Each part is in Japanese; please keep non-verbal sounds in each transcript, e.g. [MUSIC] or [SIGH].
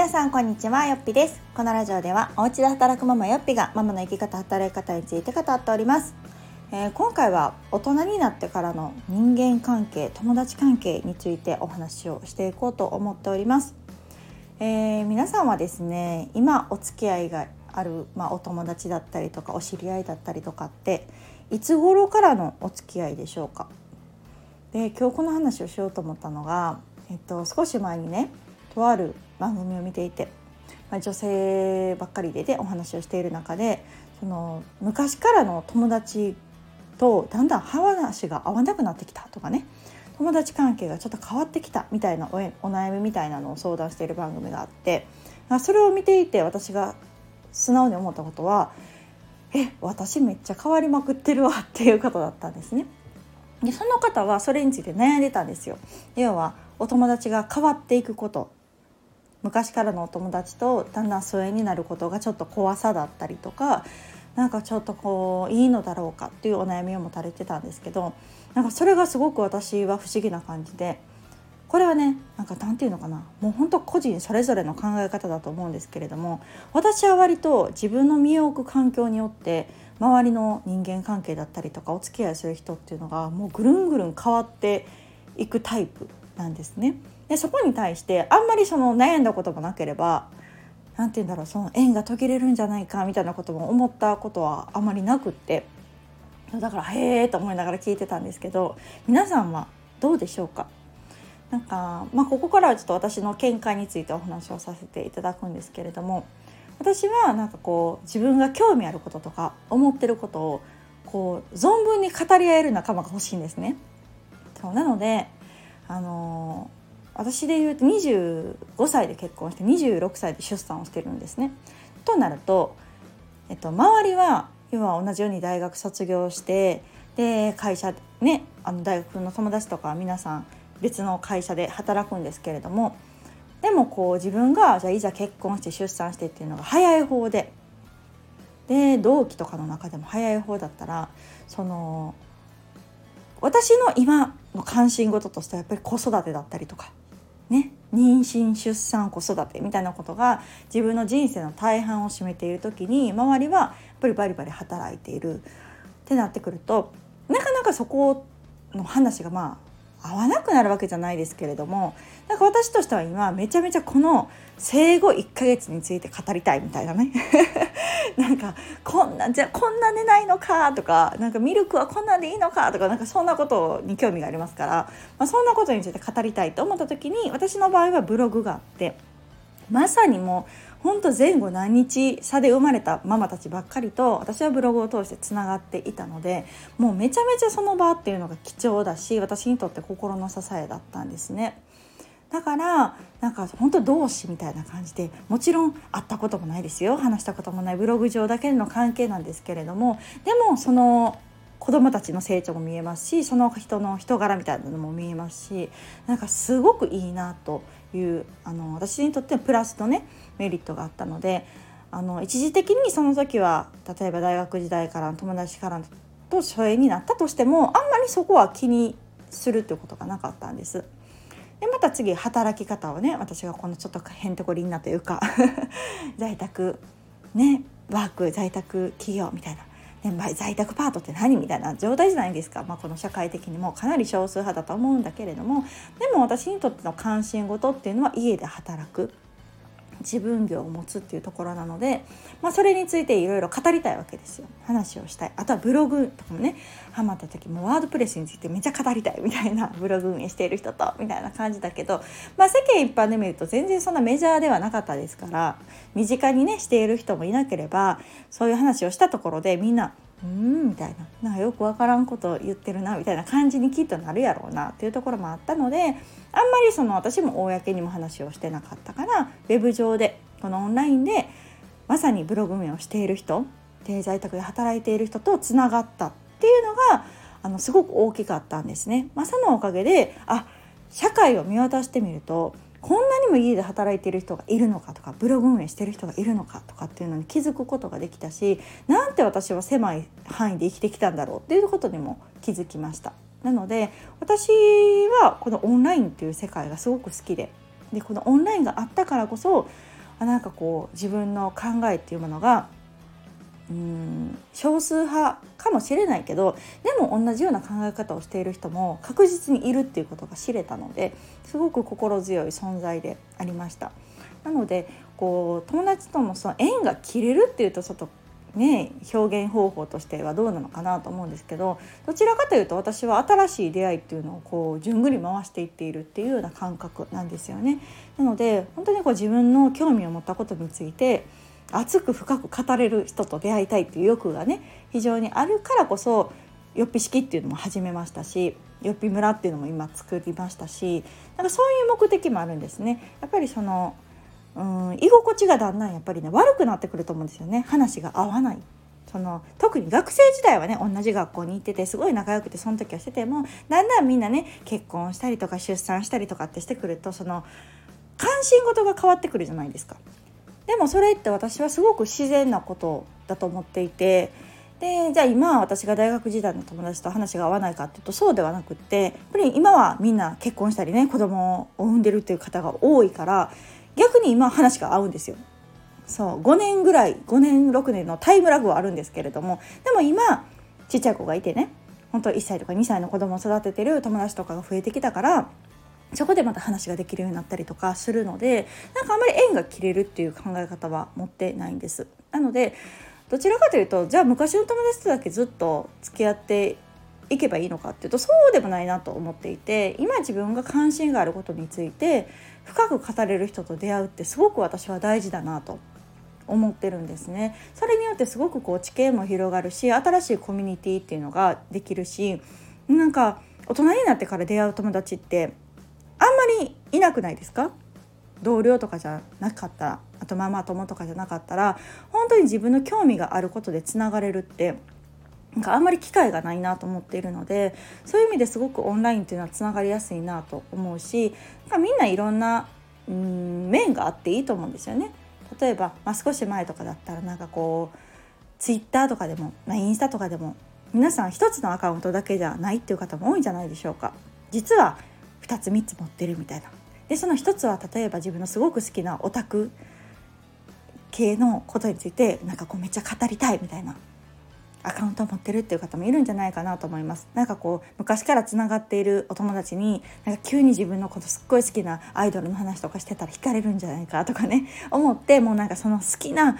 皆さんこんにちはよっぴです。このラジオではお家で働くママよっぴがママの生き方働き方について語っております、えー、今回は大人になってからの人間関係友達関係についてお話をしていこうと思っております、えー、皆さんはですね今お付き合いがある、まあ、お友達だったりとかお知り合いだったりとかっていつ頃からのお付き合いでしょうか？で今日この話をしようと思ったのが、えっと、少し前にねとある番組を見ていて、まあ、女性ばっかりで、ね、お話をしている中でその昔からの友達とだんだん話が合わなくなってきたとかね友達関係がちょっと変わってきたみたいなお悩みみたいなのを相談している番組があってそれを見ていて私が素直に思ったことはえ私めっちゃ変わりまくってるわっていうことだったんですね。でその方はそれについて悩んでたんですよ。要はお友達が変わっていくこと昔からのお友達とだんだん疎遠になることがちょっと怖さだったりとかなんかちょっとこういいのだろうかっていうお悩みを持たれてたんですけどなんかそれがすごく私は不思議な感じでこれはねなんかなんていうのかなもう本当個人それぞれの考え方だと思うんですけれども私は割と自分の身を置く環境によって周りの人間関係だったりとかお付き合いする人っていうのがもうぐるんぐるん変わっていくタイプなんですね。でそこに対してあんまりその悩んだこともなければ何て言うんだろうその縁が途切れるんじゃないかみたいなことも思ったことはあまりなくってだからへえと思いながら聞いてたんですけど皆さんはどうでしょうか？なんか、まあ、ここからはちょっと私の見解についてお話をさせていただくんですけれども私はなんかこう自分が興味あることとか思ってることをこう存分に語り合える仲間が欲しいんですね。そうなのであの私で言うと25歳で結婚して26歳で出産をしてるんですね。となると、えっと、周りは要は同じように大学卒業してで会社ねあの大学の友達とか皆さん別の会社で働くんですけれどもでもこう自分がじゃあいざ結婚して出産してっていうのが早い方でで同期とかの中でも早い方だったらその私の今の関心事としてはやっぱり子育てだったりとかね、妊娠出産子育てみたいなことが自分の人生の大半を占めている時に周りはやっぱりバリバリ働いている。ってなってくるとなかなかそこの話がまあ合わなくなるわけじゃないですけれどもなんか私としては今めちゃめちゃこの生後1ヶ月について語りたいみたいなね。[LAUGHS] なんかこんなじゃこんな寝ないのかとかなんかミルクはこんなんでいいのかとかなんかそんなことに興味がありますから、まあ、そんなことについて語りたいと思った時に私の場合はブログがあってまさにもうほんと前後何日差で生まれたママたちばっかりと私はブログを通してつながっていたのでもうめちゃめちゃその場っていうのが貴重だし私にとって心の支えだったんですね。だからなんか本当同志みたいな感じでもちろん会ったこともないですよ。話したこともない。ブログ上だけの関係なんですけれども。でもその子供たちの成長も見えますしその人の人柄みたいなのも見えますしなんかすごくいいなというあの私にとってプラスのねメリットがあったのであの一時的にその時は例えば大学時代からの友達からと疎遠になったとしてもあんまりそこは気にするってことがなかったんです。でまた次働き方をね私がこのちょっとへんてこりんなというか [LAUGHS] 在宅ねワーク在宅企業みたいな。ね、在宅パートって何みたいな状態じゃないですか、まあ、この社会的にもかなり少数派だと思うんだけれども。でも私にとっての関心事っていうのは家で働く。自分業を持つっていうところなので、まあ、それについていろいろ語りたいわけですよ。話をしたい。あとはブログとかもねハマった時もワードプレスについてめっちゃ語りたいみたいなブログ運営している人とみたいな感じだけど、まあ、世間一般で見ると全然そんなメジャーではなかったですから身近にねしている人もいなければそういう話をしたところでみんなうんみたいななんかよく分からんこと言ってるなみたいな感じにきっとなるやろうなっていうところもあったのであんまりその私も公にも話をしてなかったからウェブ上でこのオンラインでまさにブログ運営をしている人で在宅で働いている人とつながったっていうのがあのすごく大きかったんですね。まあ、そのおかげであ社会を見渡してみるとこんなにも家で働いてる人がいるのかとかブログ運営してる人がいるのかとかっていうのに気づくことができたしなんて私は狭い範囲で生きてきたんだろうっていうことにも気づきました。なので私はこのオンラインっていう世界がすごく好きででこのオンラインがあったからこそなんかこう自分の考えっていうものがうん少数派かもしれないけどでも同じような考え方をしている人も確実にいるっていうことが知れたのですごく心強い存在でありました。なのでこう友達とのその縁が切れるっていうとちょっとね表現方法としてはどうなのかなと思うんですけどどちらかというと私は新しい出会いっていうのをこう順繰り回していっているっていうような感覚なんですよね。なので本当にこう自分の興味を持ったことについて熱く深く語れる人と出会いたいっていう欲がね非常にあるからこそよっぴ式っていうのも始めましたしよっぴ村っていうのも今作りましたしなんかそういう目的もあるんですね。やっぱりそのうん居心地がだんだんやっぱりね悪くなってくると思うんですよね話が合わないその特に学生時代はね同じ学校に行っててすごい仲良くてその時はしててもだんだんみんなね結婚したりとか出産したりとかってしてくるとその関心事が変わってくるじゃないですか。でもそれって私はすごく自然なことだと思っていてでじゃあ今私が大学時代の友達と話が合わないかっていうとそうではなくってやっぱり今はみんな結婚したりね子供を産んでるっていう方が多いから逆に今話が合うんですよ。そう5年ぐらい5年6年のタイムラグはあるんですけれどもでも今ちっちゃい子がいてね本当1歳とか2歳の子供を育ててる友達とかが増えてきたからそこでまた話ができるようになったりとかするのでなんかあんまり縁が切れるっていう考え方は持ってないんです。なのでどちらかというとじゃあ昔の友達とだけずっと付き合っていけばいいのかっていうとそうでもないなと思っていて今自分が関心があることについて深く語れる人と出会うってすごく私は大事だなと思ってるんですね。それによってすごくこう知見も広がるし新しいコミュニティっていうのができるしなんか大人になってから出会う友達っていなくないですか？同僚とかじゃなかったらあとママ友とかじゃなかったら本当に自分の興味があることでつながれるってなんかあんまり機会がないなと思っているのでそういう意味ですごくオンラインっていうのはつながりやすいなと思うしなみんないろんなうん面があっていいと思うんですよね。例えば、まあ、少し前とかだったらなんかこうツイッターとかでも、まあ、インスタとかでも皆さん一つのアカウントだけじゃないっていう方も多いんじゃないでしょうか。実は2つ3つ持ってるみたいな。でその1つは例えば自分のすごく好きなオタク系のことについてなんかこうめっちゃ語りたいみたいなアカウントを持ってるっていう方もいるんじゃないかなと思います。なんかこう昔からつながっているお友達になんか急に自分のことすっごい好きなアイドルの話とかしてたら惹かれるんじゃないかとかね思ってもうなんかその好きな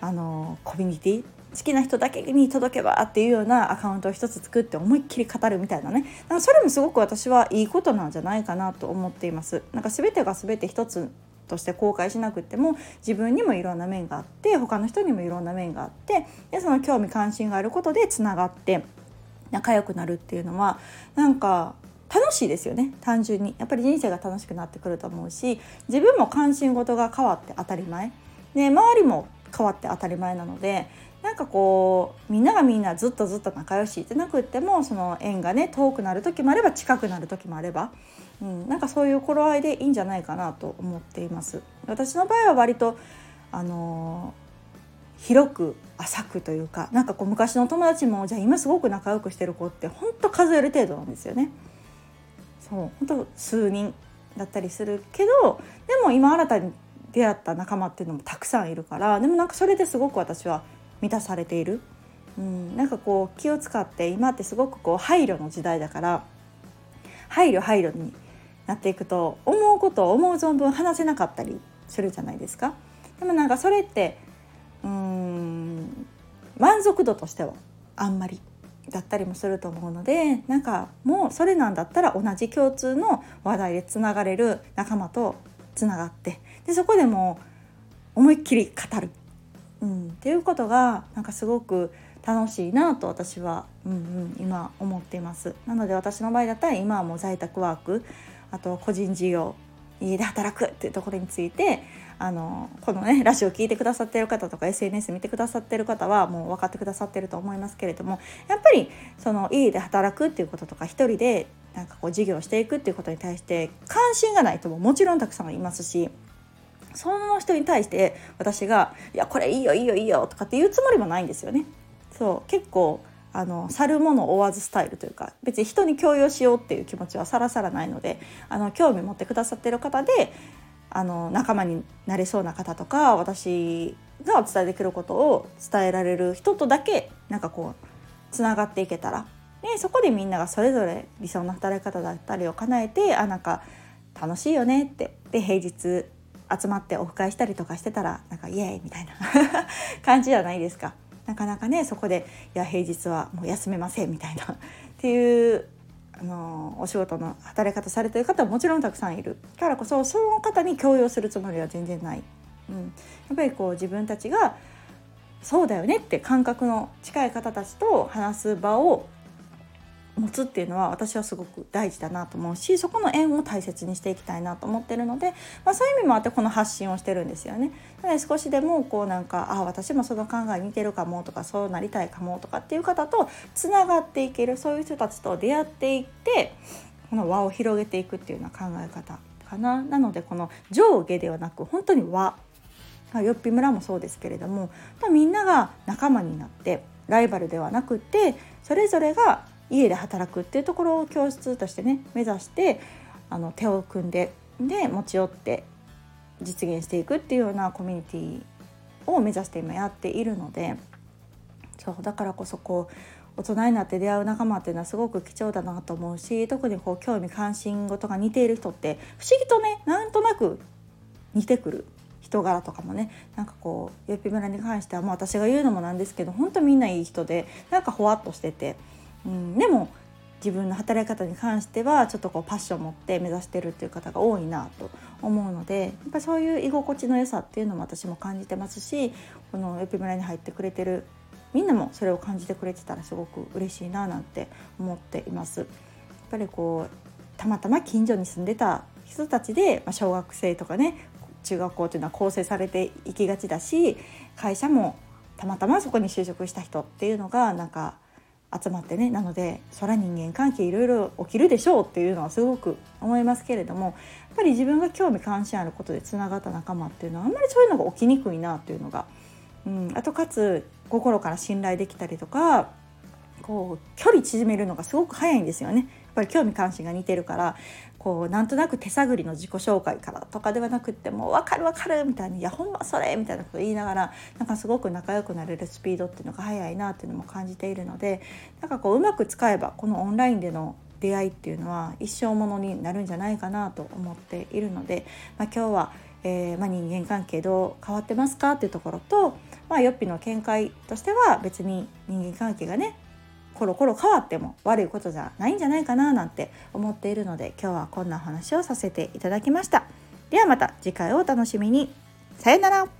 あのコミュニティ好きな人だけに届けばっていうようなアカウントを一つ作って思いっきり語るみたいなね。なんかそれもすごく私はいいことなんじゃないかなと思っています。なんか全てが全て一つとして公開しなくても自分にもいろんな面があって他の人にもいろんな面があってでその興味関心があることでつながって仲良くなるっていうのはなんか楽しいですよね。単純に。やっぱり人生が楽しくなってくると思うし自分も関心事が変わって当たり前。で周りも変わって当たり前なのでなんかこうみんながみんなずっとずっと仲良しってなくってもその縁がね遠くなる時もあれば近くなる時もあればうん、なんかそういう頃合いでいいんじゃないかなと思っています。私の場合は割とあのー、広く浅くというかなんかこう昔の友達もじゃあ今すごく仲良くしてる子って本当数える程度なんですよね。そう本当数人だったりするけどでも今新たに出会った仲間っていうのもたくさんいるからでもなんかそれですごく私は満たされている、うん、なんかこう気を使って今ってすごくこう配慮の時代だから配慮配慮になっていくと思うことを思う存分話せなかったりするじゃないですか。でもなんかそれってうん満足度としてはあんまりだったりもすると思うのでなんかもうそれなんだったら同じ共通の話題でつながれる仲間とつながってでそこでも思いっきり語る、うん、っていうことがなんかすごく楽しいなと私は、うんうん、今思っています。なので私の場合だったら今はもう在宅ワークあと個人事業家で働くっていうところについてあのこのねラジオ聞いてくださってる方とか SNS 見てくださってる方はもう分かってくださってると思いますけれどもやっぱりその家で働くっていうこととか一人でなんかこう事業していくっていうことに対して関心がない人ももちろんたくさんいますしその人に対して私が「いやこれいいよいいよいいよ」とかって言うつもりもないんですよね。そう結構あの去るもの追わずスタイルというか別に人に強要しようっていう気持ちはさらさらないのであの興味持ってくださってる方であの仲間になれそうな方とか私がお伝えできることを伝えられる人とだけなんかこうつながっていけたらでそこでみんながそれぞれ理想の働き方だったりを叶えてあなんか楽しいよねってで平日集まってオフ会したりとかしてたらなんかイエーイみたいな [LAUGHS] 感じじゃないですか。なかなかねそこで「いや平日はもう休めません」みたいな [LAUGHS] っていうあのお仕事の働き方されてる方はもちろんたくさんいるからこそその方に強要するつもりは全然ない。うん、やっぱりこう自分たちがそうだよねって感覚の近い方たちと話す場を持つっていうのは私はすごく大事だなと思うしそこの縁を大切にしていきたいなと思ってるので、まあ、そういう意味もあってこの発信をしてるんですよね。で少しでもこうなんかあ私もその考え似てるかもとかそうなりたいかもとかっていう方とつながっていけるそういう人たちと出会っていってこの輪を広げていくっていうような考え方かな。なのでこの上下ではなく本当に輪よっぴ村もそうですけれどもみんなが仲間になってライバルではなくてそれぞれが家で働くっていうところを教室としてね目指してあの手を組んでで持ち寄って実現していくっていうようなコミュニティを目指して今やっているのでそうだからこそこう大人になって出会う仲間っていうのはすごく貴重だなと思うし特にこう興味関心事が似ている人って不思議とねなんとなく似てくる人柄とかもねなんかこうゆっぴ村に関してはもう私が言うのもなんですけど本当みんないい人でなんかほわっとしててうん、でも自分の働き方に関してはちょっとこうパッションを持って目指してるっていう方が多いなと思うのでやっぱそういう居心地の良さっていうのも私も感じてますしこのエピ村に入ってくれてるみんなもそれを感じてくれてたらすごく嬉しいななんて思っています。やっぱりこうたまたま近所に住んでた人たちで、まあ、小学生とかね中学校というのは構成されていきがちだし会社もたまたまそこに就職した人っていうのがなんか集まってねなのでそら人間関係いろいろ起きるでしょうっていうのはすごく思いますけれどもやっぱり自分が興味関心あることでつながった仲間っていうのはあんまりそういうのが起きにくいなっていうのが、うん、あとかつ心から信頼できたりとかこう距離縮めるのがすごく早いんですよね。やっぱり興味関心が似てるからこうなんとなく手探りの自己紹介からとかではなくってもう分かる分かるみたいに「いやほんまそれ」みたいなこと言いながらなんかすごく仲良くなれるスピードっていうのが速いなっていうのも感じているのでなんかこううまく使えばこのオンラインでの出会いっていうのは一生ものになるんじゃないかなと思っているので、まあ、今日は、えー、まあ、人間関係どう変わってますかっていうところと、まあ、よっぴの見解としては別に人間関係がねコロコロ変わっても悪いことじゃないんじゃないかななんて思っているので今日はこんなお話をさせていただきました。ではまた次回をお楽しみに。さよなら。